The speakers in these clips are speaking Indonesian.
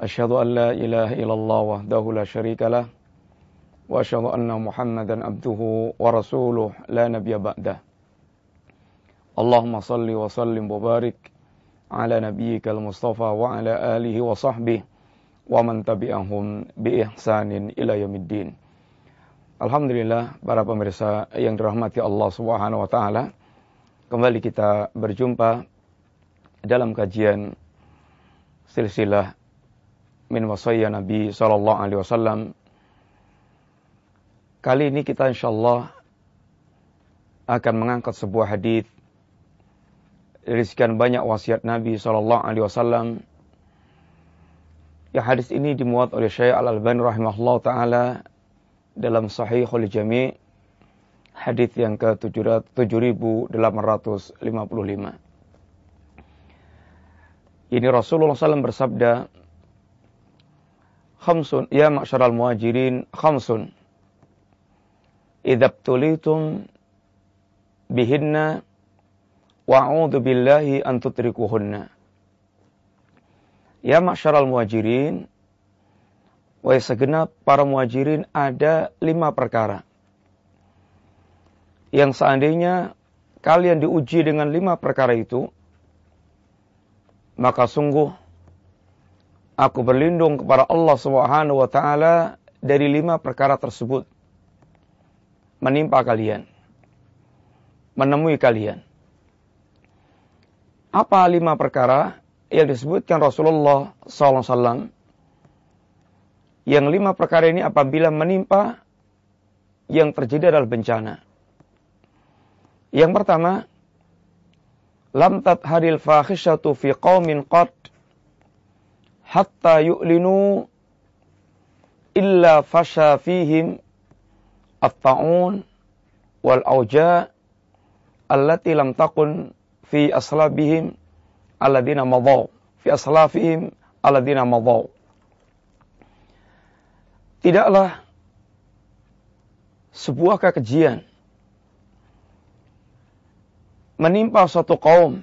أشهد أن لا إله إلا الله وحده لا شريك له وأشهد أن محمدا عبده ورسوله لا نبي بعده اللهم صل وسلم وبارك على نبيك المصطفى وعلى آله وصحبه ومن تبعهم بإحسان إلى يوم الدين Alhamdulillah para pemirsa yang dirahmati Allah Subhanahu wa taala kembali kita berjumpa dalam kajian silsilah min wasaya Nabi sallallahu alaihi wasallam. Kali ini kita insyaallah akan mengangkat sebuah hadis dari sekian banyak wasiat Nabi sallallahu alaihi wasallam. Ya hadis ini dimuat oleh Syekh Al-Albani rahimahullah taala dalam Sahihul Jami' hadis yang ke 7855. Ini Rasulullah SAW bersabda, khamsun. Ya ma'syaral muhajirin khamsun. Idza tulitum bihinna wa'udzu billahi an tutrikuhunna. Ya ma'syaral muhajirin wahai segenap para muhajirin ada lima perkara. Yang seandainya kalian diuji dengan lima perkara itu maka sungguh Aku berlindung kepada Allah Subhanahu wa taala dari lima perkara tersebut menimpa kalian, menemui kalian. Apa lima perkara yang disebutkan Rasulullah SAW? Yang lima perkara ini apabila menimpa yang terjadi adalah bencana. Yang pertama, lam hadil fakhishatu fi qaumin qad hatta yu'linu illa fasha fihim at-ta'un wal auja allati lam takun fi aslabihim alladina madaw fi aslafihim alladina madaw tidaklah sebuah kekejian menimpa suatu kaum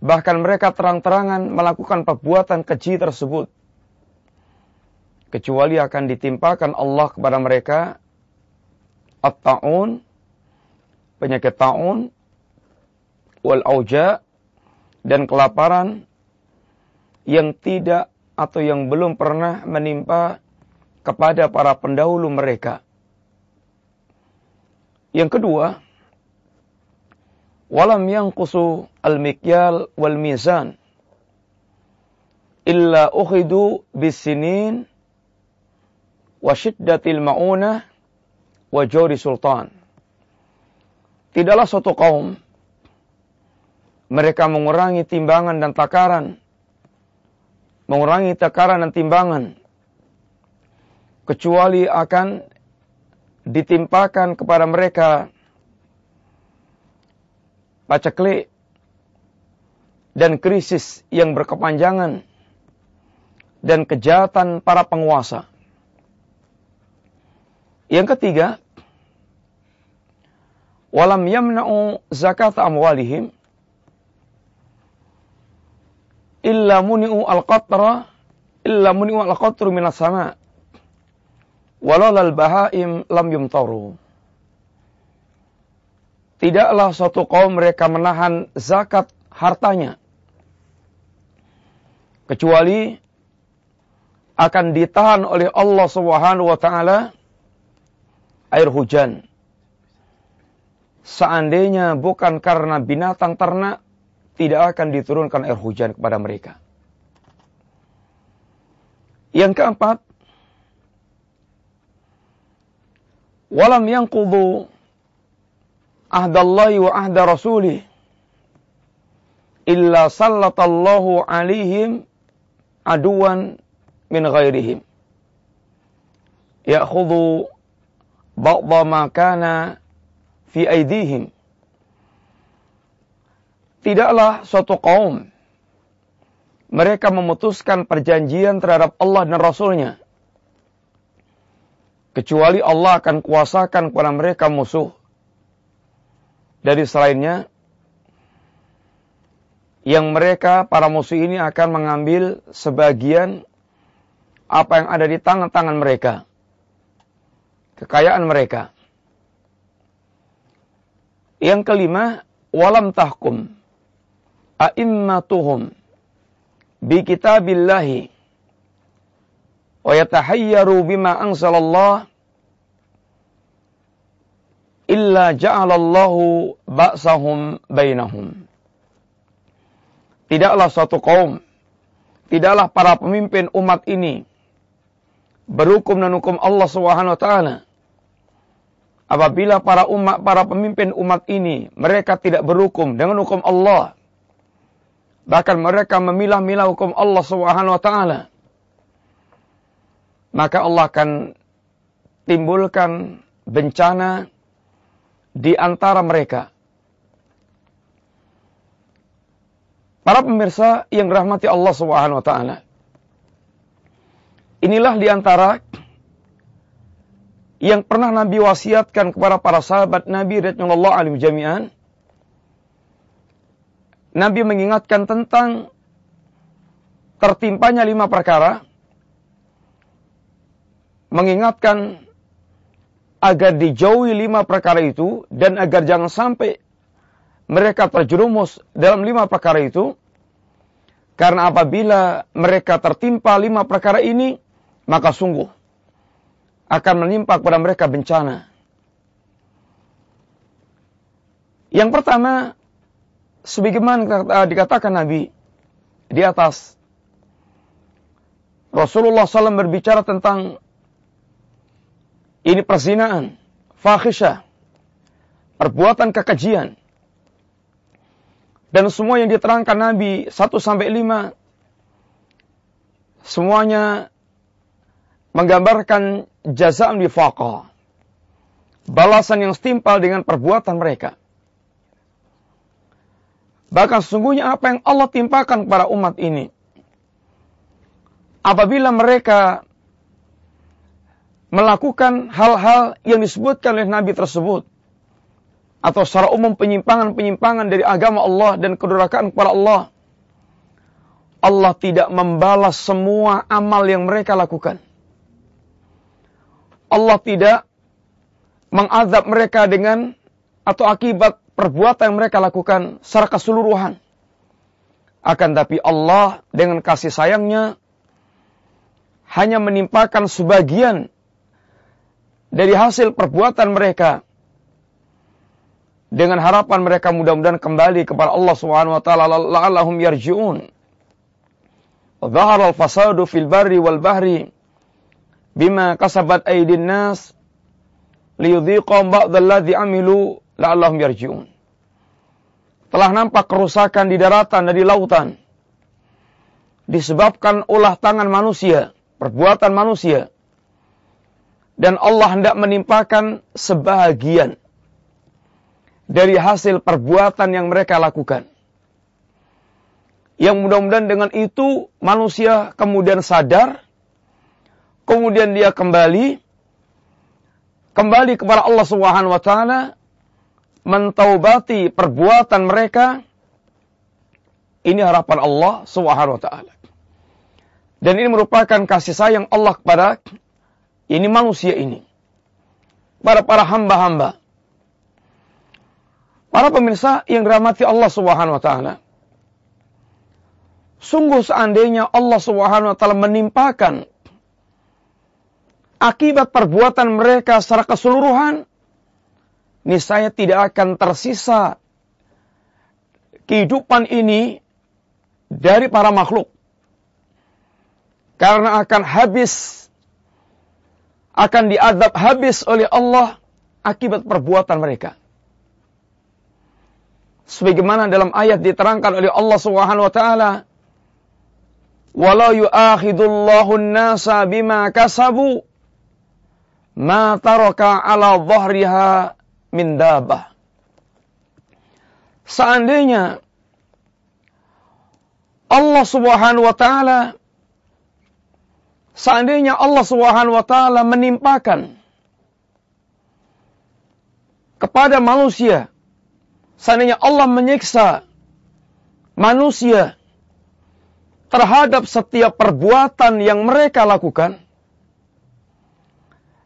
Bahkan mereka terang-terangan melakukan perbuatan keji tersebut. Kecuali akan ditimpakan Allah kepada mereka at-ta'un, penyakit ta'un, wal auja, dan kelaparan yang tidak atau yang belum pernah menimpa kepada para pendahulu mereka. Yang kedua, walam yanqusu al-mikyal wal mizan illa ukhidu bisinin wa syiddatil ma'unah wa jawri sultan. Tidaklah suatu kaum mereka mengurangi timbangan dan takaran, mengurangi takaran dan timbangan, kecuali akan ditimpakan kepada mereka paceklik, dan krisis yang berkepanjangan dan kejahatan para penguasa. Yang ketiga, walam yamna'u zakat amwalihim illa muni'u al-qatra illa muni'u al-qatru minas sama' walau lal bahaim lam yumtaru tidaklah suatu kaum mereka menahan zakat hartanya kecuali akan ditahan oleh Allah Subhanahu wa taala air hujan. Seandainya bukan karena binatang ternak tidak akan diturunkan air hujan kepada mereka. Yang keempat, walam yang kubu ahdallahi wa ahda rasulih illa sallatallahu alaihim aduan min ghairihim. Ya'khudhu ba'dha ma kana fi aidihim. Tidaklah suatu kaum mereka memutuskan perjanjian terhadap Allah dan Rasulnya. Kecuali Allah akan kuasakan kepada mereka musuh. Dari selainnya, yang mereka, para musuh ini akan mengambil sebagian apa yang ada di tangan-tangan mereka. Kekayaan mereka. Yang kelima, walam tahkum a'immatuhum bi kitabillahi wa yatahayyaru bima anzalallah illa ja'alallahu ba'sahum bainahum. Tidaklah suatu kaum, tidaklah para pemimpin umat ini berhukum dan hukum Allah Subhanahu wa taala apabila para umat para pemimpin umat ini mereka tidak berhukum dengan hukum Allah bahkan mereka memilah-milah hukum Allah Subhanahu wa taala maka Allah akan timbulkan bencana di antara mereka Para pemirsa yang rahmati Allah Subhanahu wa taala. Inilah di antara yang pernah Nabi wasiatkan kepada para sahabat Nabi radhiyallahu alim jami'an. Nabi mengingatkan tentang tertimpanya lima perkara. Mengingatkan agar dijauhi lima perkara itu dan agar jangan sampai mereka terjerumus dalam lima perkara itu. Karena apabila mereka tertimpa lima perkara ini, maka sungguh akan menimpa kepada mereka bencana. Yang pertama, sebagaimana dikatakan Nabi di atas, Rasulullah SAW berbicara tentang ini perzinaan, fahisyah, perbuatan kekejian. Dan semua yang diterangkan Nabi 1 sampai 5 semuanya menggambarkan jazaan wifaqa. Balasan yang setimpal dengan perbuatan mereka. Bahkan sesungguhnya apa yang Allah timpakan kepada umat ini. Apabila mereka melakukan hal-hal yang disebutkan oleh Nabi tersebut. Atau secara umum penyimpangan-penyimpangan dari agama Allah dan kedurakaan kepada Allah. Allah tidak membalas semua amal yang mereka lakukan. Allah tidak mengazab mereka dengan atau akibat perbuatan yang mereka lakukan secara keseluruhan. Akan tapi Allah dengan kasih sayangnya hanya menimpakan sebagian dari hasil perbuatan mereka dengan harapan mereka mudah-mudahan kembali kepada Allah Subhanahu wa taala la'allahum yarji'un. Dhahara al-fasadu fil barri wal bahri bima kasabat aydin nas liyudhiqahum ba'dalladzi amilu la'allahum yarji'un. Telah nampak kerusakan di daratan dan di lautan disebabkan ulah tangan manusia, perbuatan manusia. Dan Allah hendak menimpakan sebahagian dari hasil perbuatan yang mereka lakukan. Yang mudah-mudahan dengan itu manusia kemudian sadar kemudian dia kembali kembali kepada Allah Subhanahu wa taala mentaubati perbuatan mereka ini harapan Allah Subhanahu wa taala. Dan ini merupakan kasih sayang Allah kepada ini manusia ini. Para para hamba-hamba. Para pemirsa yang dirahmati Allah Subhanahu wa taala. Sungguh seandainya Allah Subhanahu wa taala menimpakan akibat perbuatan mereka secara keseluruhan, niscaya tidak akan tersisa kehidupan ini dari para makhluk. Karena akan habis, akan diadab habis oleh Allah akibat perbuatan mereka. Sebagaimana dalam ayat diterangkan oleh Allah Subhanahu wa taala Walau yu'akhidullahu an-nasa bima kasabu ma taraka ala dhahriha min dabah. Seandainya Allah Subhanahu wa taala seandainya Allah Subhanahu wa taala menimpakan kepada manusia seandainya Allah menyiksa manusia terhadap setiap perbuatan yang mereka lakukan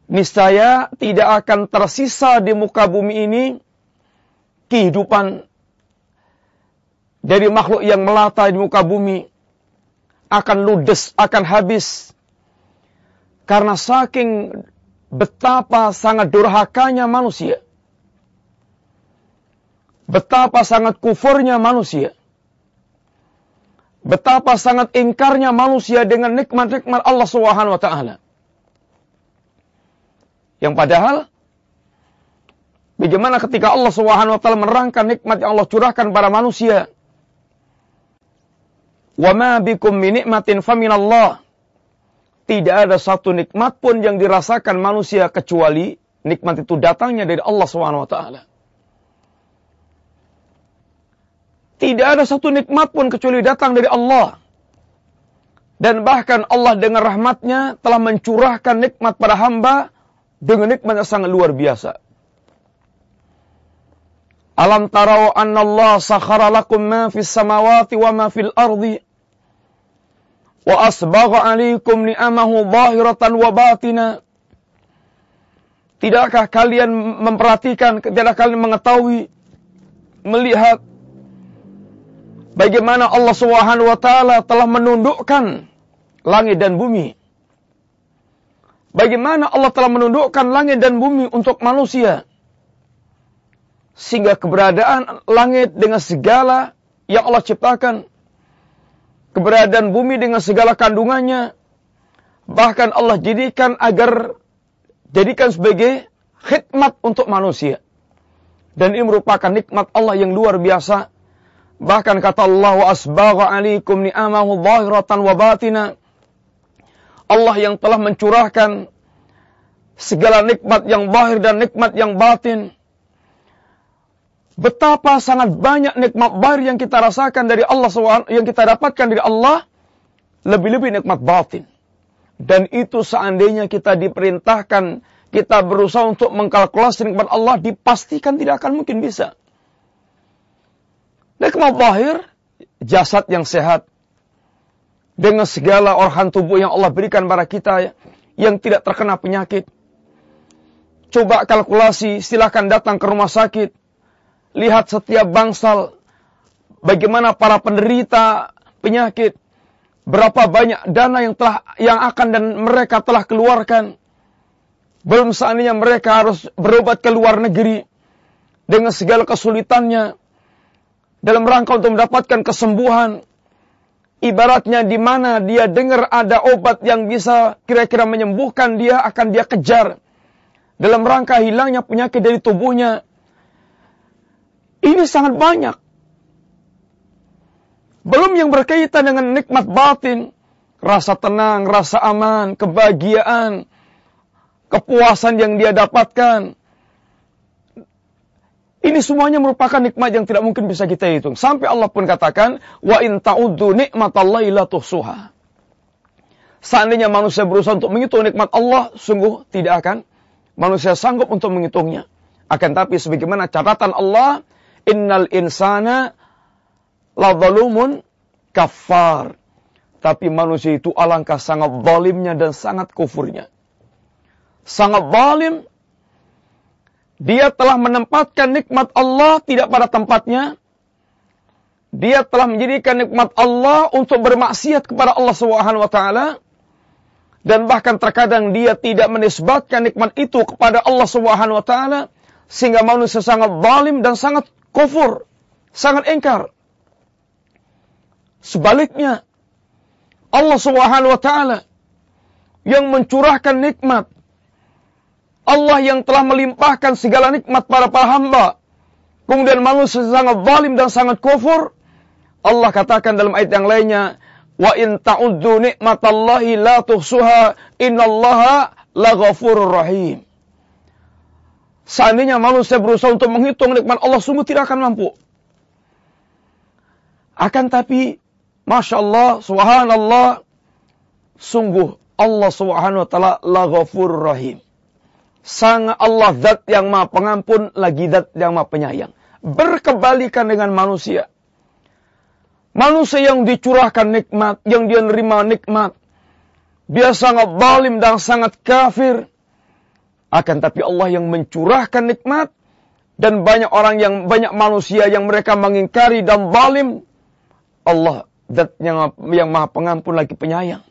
niscaya tidak akan tersisa di muka bumi ini kehidupan dari makhluk yang melata di muka bumi akan ludes, akan habis. Karena saking betapa sangat durhakanya manusia. Betapa sangat kufurnya manusia. Betapa sangat ingkarnya manusia dengan nikmat-nikmat Allah Subhanahu wa taala. Yang padahal bagaimana ketika Allah Subhanahu wa taala menerangkan nikmat yang Allah curahkan pada manusia. Wa ma bikum min nikmatin faminallah. Tidak ada satu nikmat pun yang dirasakan manusia kecuali nikmat itu datangnya dari Allah taala. Tidak ada satu nikmat pun kecuali datang dari Allah. Dan bahkan Allah dengan rahmatnya telah mencurahkan nikmat pada hamba dengan nikmat yang sangat luar biasa. Alam tarau anna Allah sakhara lakum ma fis samawati wa ma fil ardi wa asbagha alaikum ni'amahu zahiratan wa batina. Tidakkah kalian memperhatikan, tidakkah kalian mengetahui, melihat bagaimana Allah Subhanahu wa taala telah menundukkan langit dan bumi? Bagaimana Allah telah menundukkan langit dan bumi untuk manusia? Sehingga keberadaan langit dengan segala yang Allah ciptakan. Keberadaan bumi dengan segala kandungannya. Bahkan Allah jadikan agar jadikan sebagai khidmat untuk manusia. Dan ini merupakan nikmat Allah yang luar biasa. Bahkan kata Allah wa asbagha alaikum ni'amahu zahiratan wa. Allah yang telah mencurahkan segala nikmat yang zahir dan nikmat yang batin. Betapa sangat banyak nikmat bahir yang kita rasakan dari Allah SWT, yang kita dapatkan dari Allah, lebih-lebih nikmat batin. Dan itu seandainya kita diperintahkan, kita berusaha untuk mengkalkulasi nikmat Allah, dipastikan tidak akan mungkin bisa. Nikmat bahir, jasad yang sehat, dengan segala organ tubuh yang Allah berikan pada kita, yang tidak terkena penyakit. Coba kalkulasi, silahkan datang ke rumah sakit, lihat setiap bangsal, bagaimana para penderita penyakit, berapa banyak dana yang telah yang akan dan mereka telah keluarkan. Belum seandainya mereka harus berobat ke luar negeri dengan segala kesulitannya dalam rangka untuk mendapatkan kesembuhan. Ibaratnya di mana dia dengar ada obat yang bisa kira-kira menyembuhkan dia akan dia kejar dalam rangka hilangnya penyakit dari tubuhnya ini sangat banyak. Belum yang berkaitan dengan nikmat batin, rasa tenang, rasa aman, kebahagiaan, kepuasan yang dia dapatkan. Ini semuanya merupakan nikmat yang tidak mungkin bisa kita hitung. Sampai Allah pun katakan, wa in ta'uddu nikmatallahi la tuhsuha. Seandainya manusia berusaha untuk menghitung nikmat Allah, sungguh tidak akan manusia sanggup untuk menghitungnya. Akan tapi sebagaimana catatan Allah, Innal insana la zalumun kafar. Tapi manusia itu alangkah sangat zalimnya dan sangat kufurnya. Sangat zalim. Dia telah menempatkan nikmat Allah tidak pada tempatnya. Dia telah menjadikan nikmat Allah untuk bermaksiat kepada Allah Subhanahu wa taala dan bahkan terkadang dia tidak menisbatkan nikmat itu kepada Allah Subhanahu wa taala sehingga manusia sangat zalim dan sangat kufur, sangat engkar. Sebaliknya, Allah Subhanahu wa taala yang mencurahkan nikmat Allah yang telah melimpahkan segala nikmat para para hamba. Kemudian manusia sangat zalim dan sangat kufur. Allah katakan dalam ayat yang lainnya, Wa in ta'uddu nikmatallahi la tuhsuha innallaha laghafurur rahim. Seandainya manusia berusaha untuk menghitung nikmat Allah, sungguh tidak akan mampu. Akan tapi, Masya Allah, Subhanallah, sungguh Allah Subhanahu wa taala laghafurur rahim. Sang Allah zat yang maha pengampun, lagi zat yang maha penyayang. Berkebalikan dengan manusia. Manusia yang dicurahkan nikmat, yang dia nerima nikmat, dia sangat zalim dan sangat kafir. Akan tapi Allah yang mencurahkan nikmat dan banyak orang yang banyak manusia yang mereka mengingkari dan zalim. Allah zat yang, yang maha pengampun lagi penyayang.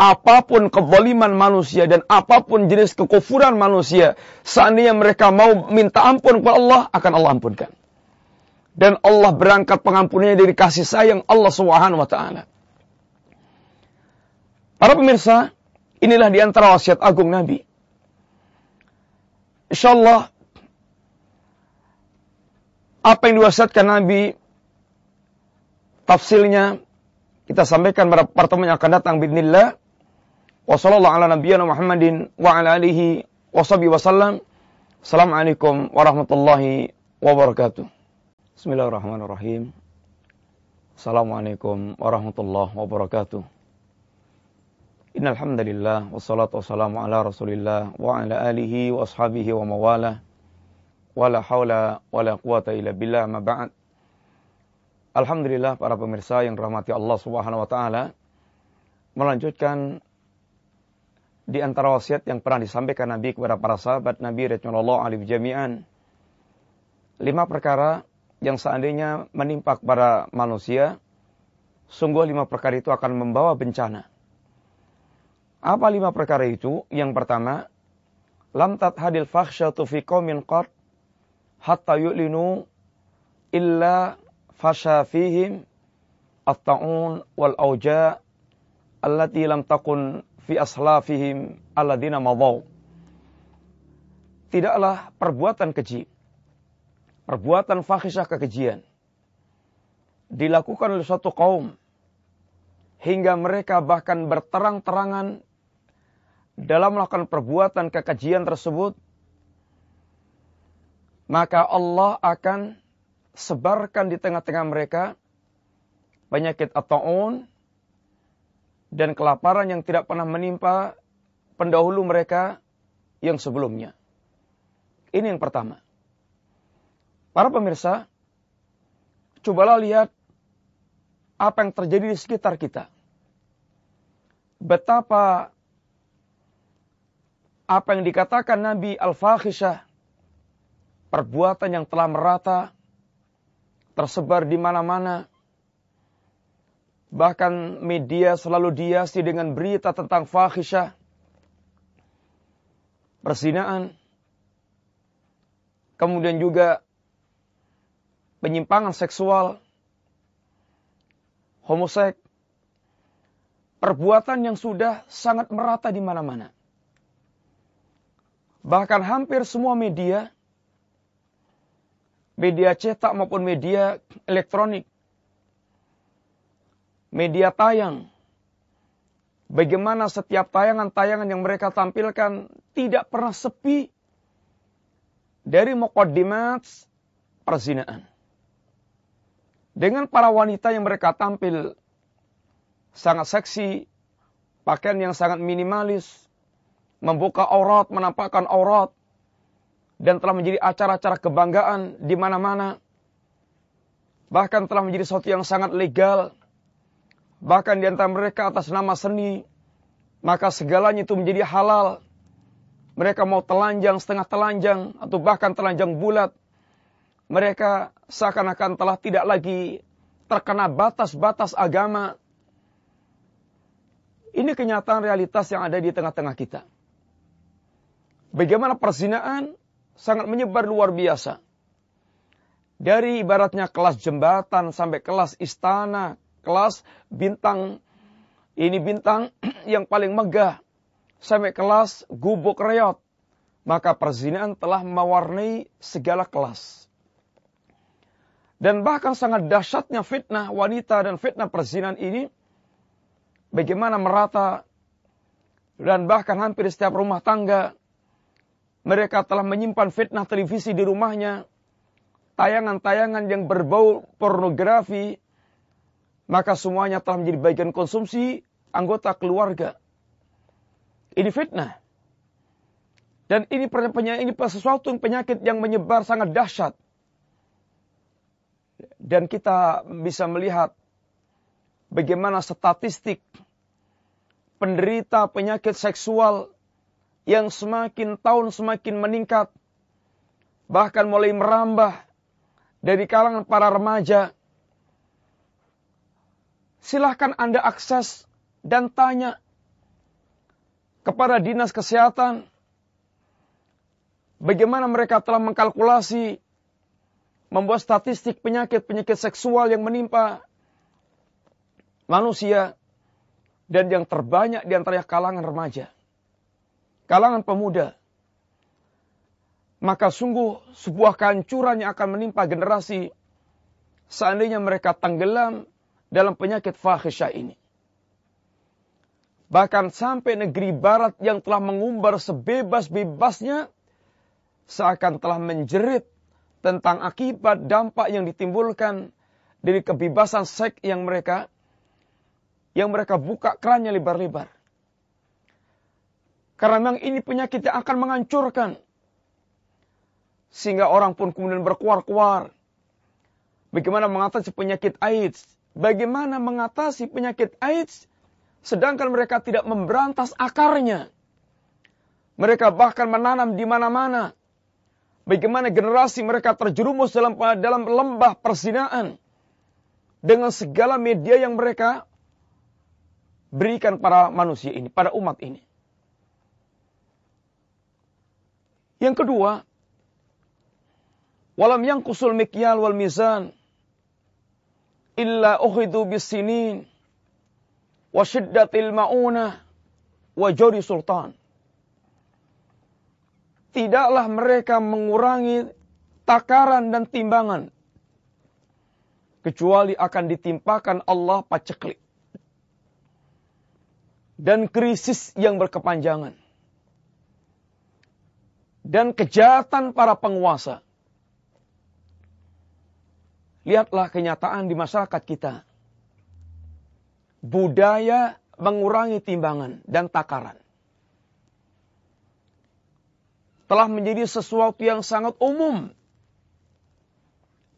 Apa pun kezaliman manusia dan apa pun jenis kekufuran manusia, seandainya mereka mau minta ampun kepada Allah, akan Allah ampunkan dan Allah berangkat pengampunannya dari kasih sayang Allah Subhanahu wa taala. Para pemirsa, inilah di antara wasiat agung Nabi. Insyaallah apa yang diwasiatkan Nabi tafsirnya kita sampaikan pada pertemuan yang akan datang bismillah. Wa sallallahu ala nabiyyina Muhammadin wa ala alihi wa wasallam. Assalamualaikum warahmatullahi wabarakatuh. Bismillahirrahmanirrahim. Assalamualaikum warahmatullahi wabarakatuh. Innal hamdalillah wassalatu wassalamu ala Rasulillah wa ala alihi wa ashabihi wa mawala. Wala haula wala quwata illa billah ma ba'd. Alhamdulillah para pemirsa yang rahmati Allah Subhanahu wa taala melanjutkan di antara wasiat yang pernah disampaikan Nabi kepada para sahabat Nabi radhiyallahu alaihi jami'an lima perkara yang seandainya menimpa kepada manusia, sungguh lima perkara itu akan membawa bencana. Apa lima perkara itu? Yang pertama, lam hadil fakhsyatu fi qaumin qad hatta yu'linu illa fasha fihim at-ta'un wal auja allati lam takun fi aslafihim alladina madaw. Tidaklah perbuatan keji perbuatan fahisah kekejian dilakukan oleh suatu kaum hingga mereka bahkan berterang-terangan dalam melakukan perbuatan kekejian tersebut maka Allah akan sebarkan di tengah-tengah mereka penyakit ataun dan kelaparan yang tidak pernah menimpa pendahulu mereka yang sebelumnya. Ini yang pertama. Para pemirsa, cobalah lihat apa yang terjadi di sekitar kita. Betapa apa yang dikatakan Nabi Al-Fahisah, perbuatan yang telah merata, tersebar di mana-mana, bahkan media selalu diasi dengan berita tentang fahisah, persinaan, kemudian juga penyimpangan seksual, homoseks, perbuatan yang sudah sangat merata di mana-mana. Bahkan hampir semua media, media cetak maupun media elektronik, media tayang, bagaimana setiap tayangan-tayangan yang mereka tampilkan tidak pernah sepi dari mukaddimat perzinaan. Dengan para wanita yang mereka tampil sangat seksi, pakaian yang sangat minimalis, membuka aurat, menampakkan aurat, dan telah menjadi acara-acara kebanggaan di mana-mana. Bahkan telah menjadi sesuatu yang sangat legal. Bahkan di antara mereka atas nama seni, maka segalanya itu menjadi halal. Mereka mau telanjang, setengah telanjang, atau bahkan telanjang bulat mereka seakan-akan telah tidak lagi terkena batas-batas agama. Ini kenyataan realitas yang ada di tengah-tengah kita. Bagaimana perzinaan sangat menyebar luar biasa. Dari ibaratnya kelas jembatan sampai kelas istana, kelas bintang, ini bintang yang paling megah, sampai kelas gubuk reot. Maka perzinaan telah mewarnai segala kelas. Dan bahkan sangat dahsyatnya fitnah wanita dan fitnah perzinan ini bagaimana merata dan bahkan hampir setiap rumah tangga mereka telah menyimpan fitnah televisi di rumahnya, tayangan-tayangan yang berbau pornografi, maka semuanya telah menjadi bagian konsumsi anggota keluarga. Ini fitnah. Dan ini ini sesuatu penyakit yang menyebar sangat dahsyat. Dan kita bisa melihat bagaimana statistik penderita penyakit seksual yang semakin tahun semakin meningkat, bahkan mulai merambah dari kalangan para remaja. Silahkan Anda akses dan tanya kepada dinas kesehatan bagaimana mereka telah mengkalkulasi membuat statistik penyakit-penyakit seksual yang menimpa manusia dan yang terbanyak di antara kalangan remaja kalangan pemuda, maka sungguh sebuah kehancuran yang akan menimpa generasi seandainya mereka tenggelam dalam penyakit fahisyah ini. Bahkan sampai negeri barat yang telah mengumbar sebebas-bebasnya seakan telah menjerit tentang akibat dampak yang ditimbulkan dari kebebasan seks yang mereka yang mereka buka kerannya lebar-lebar. Karena memang ini penyakit yang akan menghancurkan. Sehingga orang pun kemudian berkuar-kuar. Bagaimana mengatasi penyakit AIDS? Bagaimana mengatasi penyakit AIDS? Sedangkan mereka tidak memberantas akarnya. Mereka bahkan menanam di mana-mana. Bagaimana generasi mereka terjerumus dalam dalam lembah persinaan dengan segala media yang mereka berikan para manusia ini, pada umat ini. Yang kedua, walam yang kusul mikyal wal mizan illa ukhidu bisinin wa syiddatil ma'unah wa jori sultan. Tidaklah mereka mengurangi takaran dan timbangan kecuali akan ditimpakan Allah paceklik dan krisis yang berkepanjangan dan kejahatan para penguasa. Lihatlah kenyataan di masyarakat kita. Budaya mengurangi timbangan dan takaran. Telah menjadi sesuatu yang sangat umum.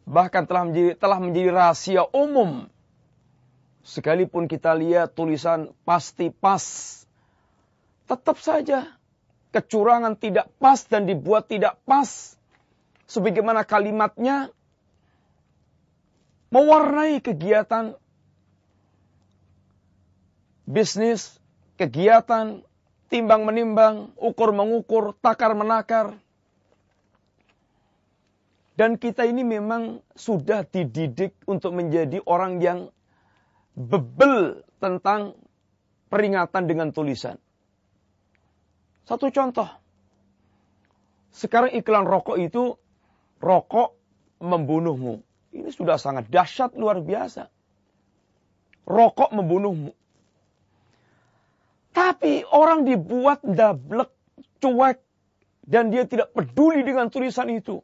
Bahkan telah menjadi, telah menjadi rahasia umum. Sekalipun kita lihat tulisan pasti pas. Tetap saja kecurangan tidak pas dan dibuat tidak pas. Sebagaimana kalimatnya mewarnai kegiatan bisnis, kegiatan timbang menimbang, ukur mengukur, takar menakar. Dan kita ini memang sudah dididik untuk menjadi orang yang bebel tentang peringatan dengan tulisan. Satu contoh. Sekarang iklan rokok itu rokok membunuhmu. Ini sudah sangat dahsyat luar biasa. Rokok membunuhmu. Tapi orang dibuat dablek, cuek, dan dia tidak peduli dengan tulisan itu.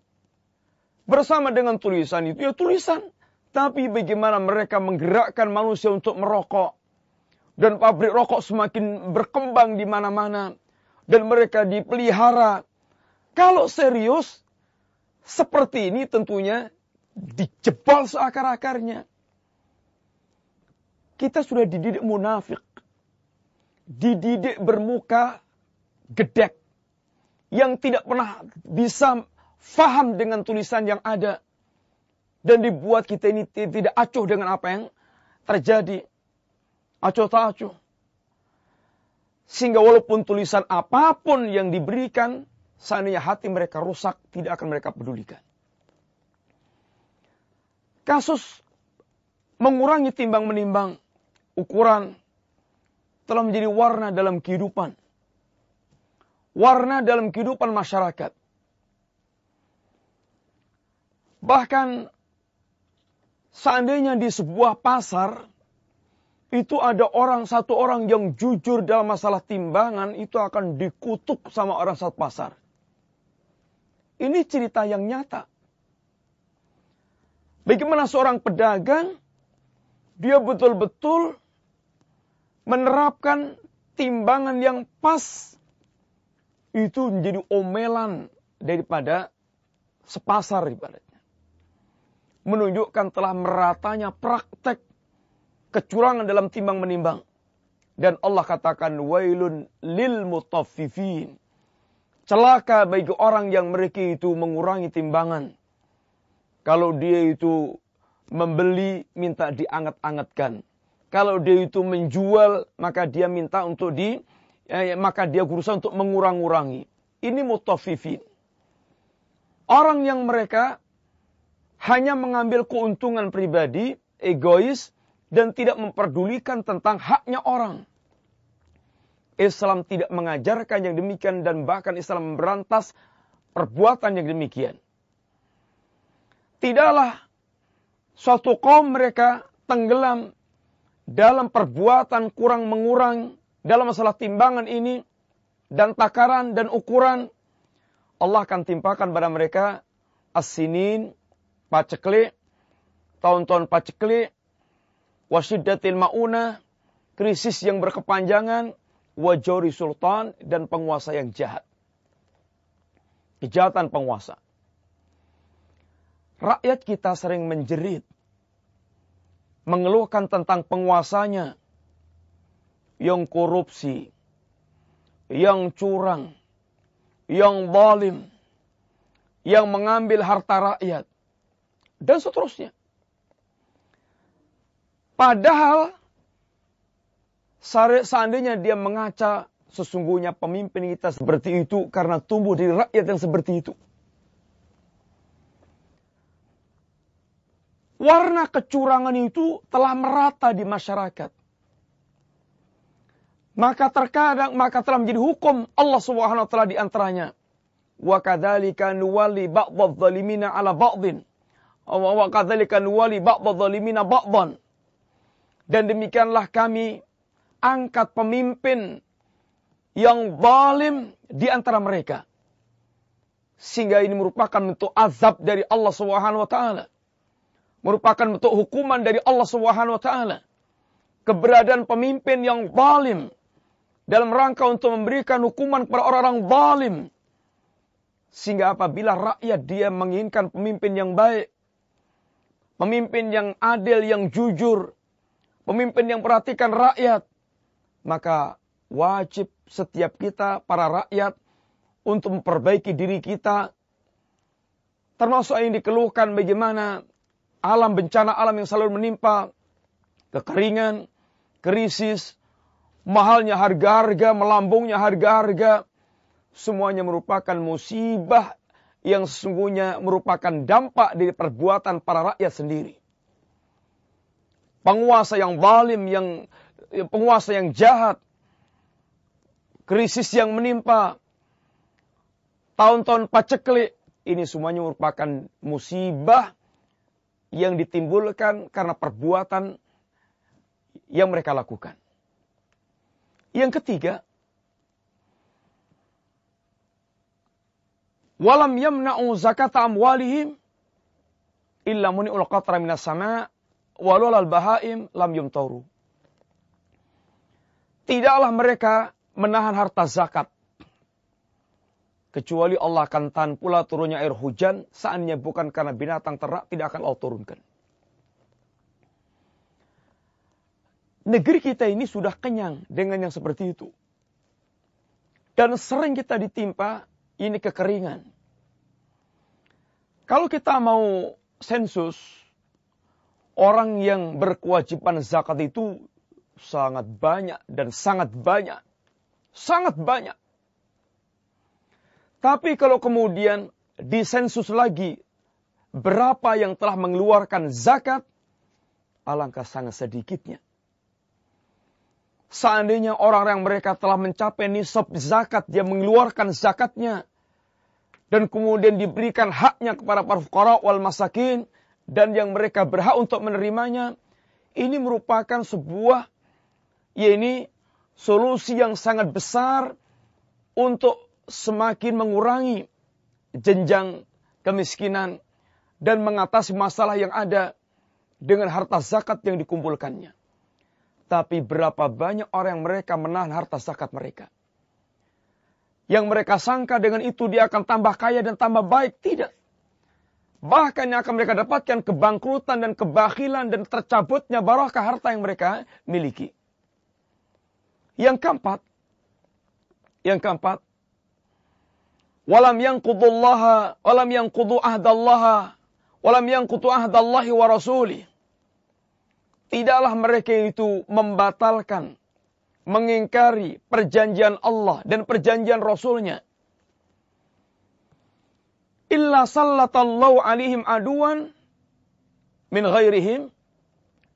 Bersama dengan tulisan itu, ya tulisan. Tapi bagaimana mereka menggerakkan manusia untuk merokok. Dan pabrik rokok semakin berkembang di mana-mana dan mereka dipelihara. Kalau serius, seperti ini tentunya dijebal seakar-akarnya. Kita sudah dididik munafik. Dididik bermuka gedek. Yang tidak pernah bisa faham dengan tulisan yang ada. Dan dibuat kita ini tidak acuh dengan apa yang terjadi. Acuh tak acuh. Sehingga walaupun tulisan apa pun yang diberikan, seandainya hati mereka rusak, tidak akan mereka pedulikan. Kasus mengurangi timbang menimbang ukuran telah menjadi warna dalam kehidupan. Warna dalam kehidupan masyarakat. Bahkan seandainya di sebuah pasar itu ada orang satu orang yang jujur dalam masalah timbangan itu akan dikutuk sama orang satu pasar. Ini cerita yang nyata. Bagaimana seorang pedagang dia betul-betul menerapkan timbangan yang pas itu menjadi omelan daripada sepasar ibaratnya. Menunjukkan telah meratanya praktek kecurangan dalam timbang menimbang. Dan Allah katakan wailun lil mutaffifin. Celaka bagi orang yang mereka itu mengurangi timbangan. Kalau dia itu membeli minta dianget-angetkan. Kalau dia itu menjual maka dia minta untuk di eh, maka dia berusaha untuk mengurang-urangi. Ini mutaffifin. Orang yang mereka hanya mengambil keuntungan pribadi, egois, dan tidak memperdulikan tentang haknya orang. Islam tidak mengajarkan yang demikian dan bahkan Islam memberantas perbuatan yang demikian. Tidaklah suatu kaum mereka tenggelam dalam perbuatan kurang mengurang dalam masalah timbangan ini dan takaran dan ukuran Allah akan timpakan pada mereka as-sinin, paceklik, tahun-tahun paceklik, wasiddatil mauna, krisis yang berkepanjangan, wajori sultan, dan penguasa yang jahat. Kejahatan penguasa. Rakyat kita sering menjerit, mengeluhkan tentang penguasanya yang korupsi, yang curang, yang zalim, yang mengambil harta rakyat, dan seterusnya. Padahal seandainya dia mengaca sesungguhnya pemimpin kita seperti itu karena tumbuh di rakyat yang seperti itu. Warna kecurangan itu telah merata di masyarakat. Maka terkadang maka telah menjadi hukum Allah Subhanahu wa taala di antaranya. Wa kadzalika nuwalli ba'dadh dhalimina ala ba'dhin. Wa kadzalika nuwalli ba'dadh dhalimina ba'dhan. Dan demikianlah kami angkat pemimpin yang zalim di antara mereka. Sehingga ini merupakan bentuk azab dari Allah Subhanahu wa taala. Merupakan bentuk hukuman dari Allah Subhanahu wa taala. Keberadaan pemimpin yang zalim dalam rangka untuk memberikan hukuman kepada orang-orang zalim. Sehingga apabila rakyat dia menginginkan pemimpin yang baik, pemimpin yang adil, yang jujur, pemimpin yang perhatikan rakyat, maka wajib setiap kita, para rakyat, untuk memperbaiki diri kita, termasuk yang dikeluhkan bagaimana alam bencana alam yang selalu menimpa, kekeringan, krisis, mahalnya harga-harga, melambungnya harga-harga, semuanya merupakan musibah yang sesungguhnya merupakan dampak dari perbuatan para rakyat sendiri penguasa yang zalim, yang penguasa yang jahat, krisis yang menimpa, tahun-tahun paceklik, ini semuanya merupakan musibah yang ditimbulkan karena perbuatan yang mereka lakukan. Yang ketiga, walam yamna'u zakat amwalihim illa muni'ul qatra minas sama' walal bahaim lam yumtauru. Tidaklah mereka menahan harta zakat. Kecuali Allah akan tahan pula turunnya air hujan, seandainya bukan karena binatang ternak tidak akan Allah turunkan. Negeri kita ini sudah kenyang dengan yang seperti itu. Dan sering kita ditimpa ini kekeringan. Kalau kita mau sensus, orang yang berkewajiban zakat itu sangat banyak dan sangat banyak. Sangat banyak. Tapi kalau kemudian disensus lagi berapa yang telah mengeluarkan zakat, alangkah sangat sedikitnya. Seandainya orang yang mereka telah mencapai nisab zakat, dia mengeluarkan zakatnya. Dan kemudian diberikan haknya kepada para fukara wal masakin dan yang mereka berhak untuk menerimanya, ini merupakan sebuah Ya ini solusi yang sangat besar untuk semakin mengurangi jenjang kemiskinan dan mengatasi masalah yang ada dengan harta zakat yang dikumpulkannya. Tapi berapa banyak orang yang mereka menahan harta zakat mereka. Yang mereka sangka dengan itu dia akan tambah kaya dan tambah baik. Tidak. Bahkan yang akan mereka dapatkan kebangkrutan dan kebakilan dan tercabutnya barakah harta yang mereka miliki. Yang keempat. Yang keempat. Walam yang kudullaha, walam yang kudu ahdallaha, walam yang kudu ahdallahi wa rasulih Tidaklah mereka itu membatalkan, mengingkari perjanjian Allah dan perjanjian Rasulnya. Illa sallatallahu alihim aduan min ghairihim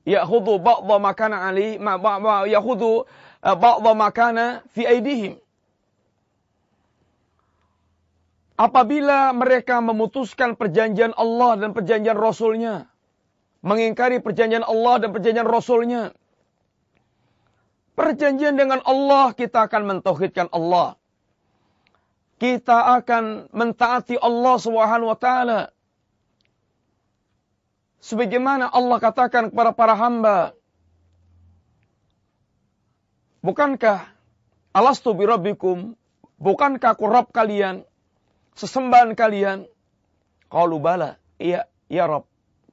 ya'khudhu ba'dha makana alih ya'khudhu eh, ba'dha makana fi aidihim. Apabila mereka memutuskan perjanjian Allah dan perjanjian Rasulnya, mengingkari perjanjian Allah dan perjanjian Rasulnya. Perjanjian dengan Allah kita akan mentauhidkan Allah. Kita akan mentaati Allah Subhanahu wa taala. Sebagaimana Allah katakan kepada para hamba, Bukankah alastu birabbikum? Bukankah aku Rabb kalian? Sesembahan kalian? Qalu bala. Iya, ya Rabb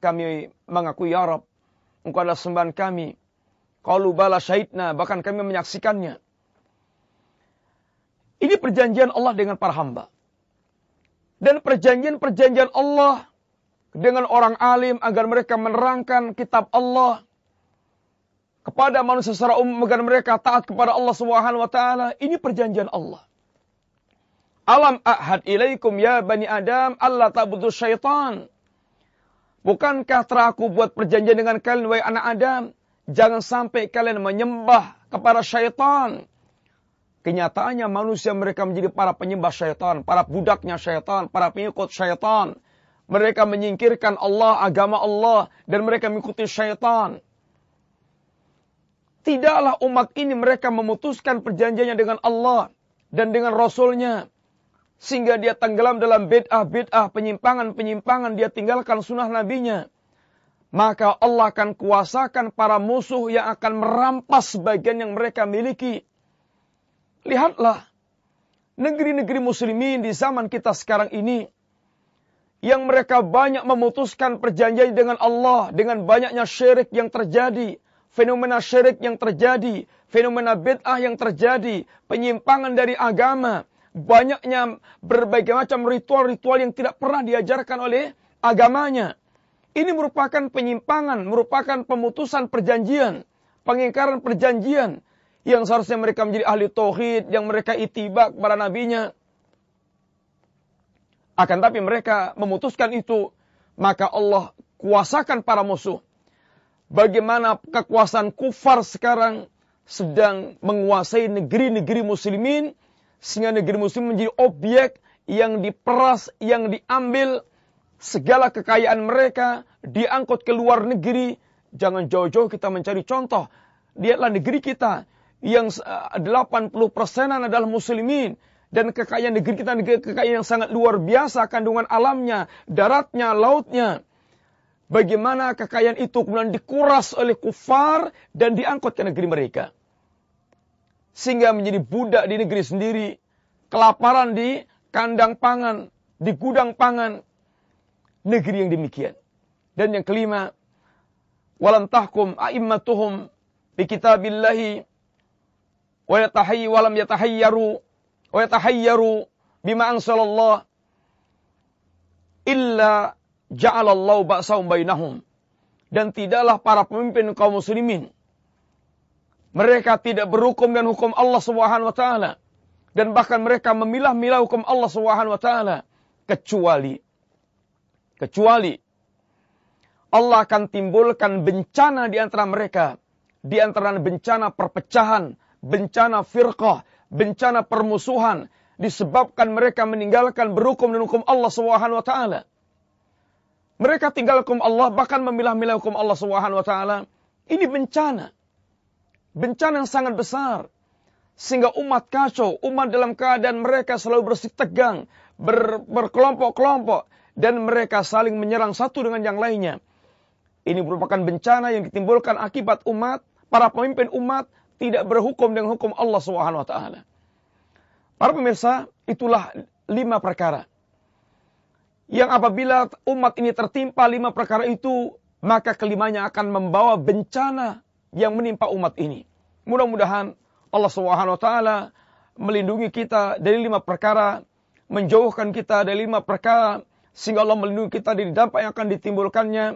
kami mengakui ya Rab, engkau adalah sembahan kami. Qalu bala syahidna, bahkan kami menyaksikannya. Ini perjanjian Allah dengan para hamba. Dan perjanjian-perjanjian Allah dengan orang alim agar mereka menerangkan kitab Allah kepada manusia secara umum agar mereka taat kepada Allah Subhanahu wa taala. Ini perjanjian Allah. Alam ahad ilaikum ya bani Adam Allah ta'budu syaitan Bukankah telah aku buat perjanjian dengan kalian, wahai anak Adam? Jangan sampai kalian menyembah kepada syaitan. Kenyataannya manusia mereka menjadi para penyembah syaitan, para budaknya syaitan, para pengikut syaitan. Mereka menyingkirkan Allah, agama Allah, dan mereka mengikuti syaitan. Tidaklah umat ini mereka memutuskan perjanjiannya dengan Allah dan dengan Rasulnya sehingga dia tenggelam dalam bid'ah-bid'ah, penyimpangan-penyimpangan, dia tinggalkan sunnah nabinya. Maka Allah akan kuasakan para musuh yang akan merampas bagian yang mereka miliki. Lihatlah, negeri-negeri muslimin di zaman kita sekarang ini, yang mereka banyak memutuskan perjanjian dengan Allah, dengan banyaknya syirik yang terjadi, fenomena syirik yang terjadi, fenomena bid'ah yang terjadi, penyimpangan dari agama, banyaknya berbagai macam ritual-ritual yang tidak pernah diajarkan oleh agamanya. Ini merupakan penyimpangan, merupakan pemutusan perjanjian, pengingkaran perjanjian yang seharusnya mereka menjadi ahli tauhid, yang mereka itibak kepada nabinya. Akan tapi mereka memutuskan itu, maka Allah kuasakan para musuh. Bagaimana kekuasaan kufar sekarang sedang menguasai negeri-negeri muslimin sehingga negeri muslim menjadi objek yang diperas, yang diambil segala kekayaan mereka, diangkut ke luar negeri. Jangan jauh-jauh kita mencari contoh. Lihatlah negeri kita yang 80 persenan adalah muslimin. Dan kekayaan negeri kita negeri kekayaan yang sangat luar biasa kandungan alamnya, daratnya, lautnya. Bagaimana kekayaan itu kemudian dikuras oleh kufar dan diangkut ke negeri mereka sehingga menjadi budak di negeri sendiri, kelaparan di kandang pangan, di gudang pangan, negeri yang demikian. Dan yang kelima, walam tahkum a'immatuhum bi kitabillahi wa yatahayyi walam yatahayyaru wa yatahayyaru bima ansalallah illa ja'alallahu ba'sahum bainahum. Dan tidaklah para pemimpin kaum muslimin. Mereka tidak berhukum dengan hukum Allah Subhanahu wa taala. Dan bahkan mereka memilah-milah hukum Allah Subhanahu wa taala. Kecuali kecuali Allah akan timbulkan bencana di antara mereka. Di antara bencana perpecahan, bencana firqah, bencana permusuhan disebabkan mereka meninggalkan berhukum dengan hukum Allah Subhanahu wa taala. Mereka tinggal Allah bahkan memilah-milah hukum Allah Subhanahu wa taala. Ini bencana bencana yang sangat besar. Sehingga umat kacau, umat dalam keadaan mereka selalu bersih tegang, ber, berkelompok-kelompok, dan mereka saling menyerang satu dengan yang lainnya. Ini merupakan bencana yang ditimbulkan akibat umat, para pemimpin umat tidak berhukum dengan hukum Allah Subhanahu wa taala. Para pemirsa, itulah lima perkara. Yang apabila umat ini tertimpa lima perkara itu, maka kelimanya akan membawa bencana yang menimpa umat ini. Mudah-mudahan Allah Subhanahu wa taala melindungi kita dari lima perkara, menjauhkan kita dari lima perkara sehingga Allah melindungi kita dari dampak yang akan ditimbulkannya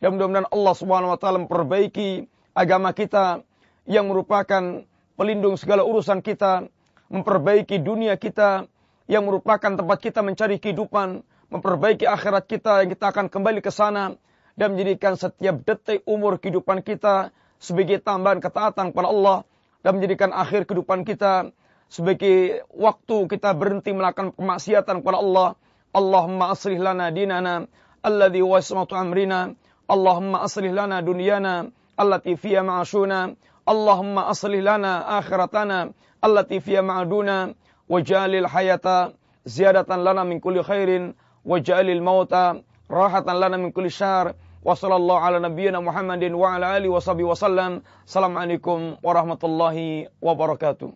dan mudah-mudahan Allah Subhanahu wa taala memperbaiki agama kita yang merupakan pelindung segala urusan kita memperbaiki dunia kita yang merupakan tempat kita mencari kehidupan, memperbaiki akhirat kita yang kita akan kembali ke sana dan menjadikan setiap detik umur kehidupan kita sebagai tambahan ketaatan kepada Allah dan menjadikan akhir kehidupan kita sebagai waktu kita berhenti melakukan kemaksiatan kepada Allah. Allahumma aslih lana dinana alladhi wasmatu amrina. Allahumma aslih lana dunyana allati fiya ma'ashuna. Allahumma aslih lana akhiratana allati fiya ma'aduna wajalil hayata ziyadatan lana min kulli khairin wajalil mauta rahatan lana min kulli syar wa sallallahu ala nabiyyina Muhammadin wa ala alihi wa sahbihi. Assalamualaikum warahmatullahi wabarakatuh.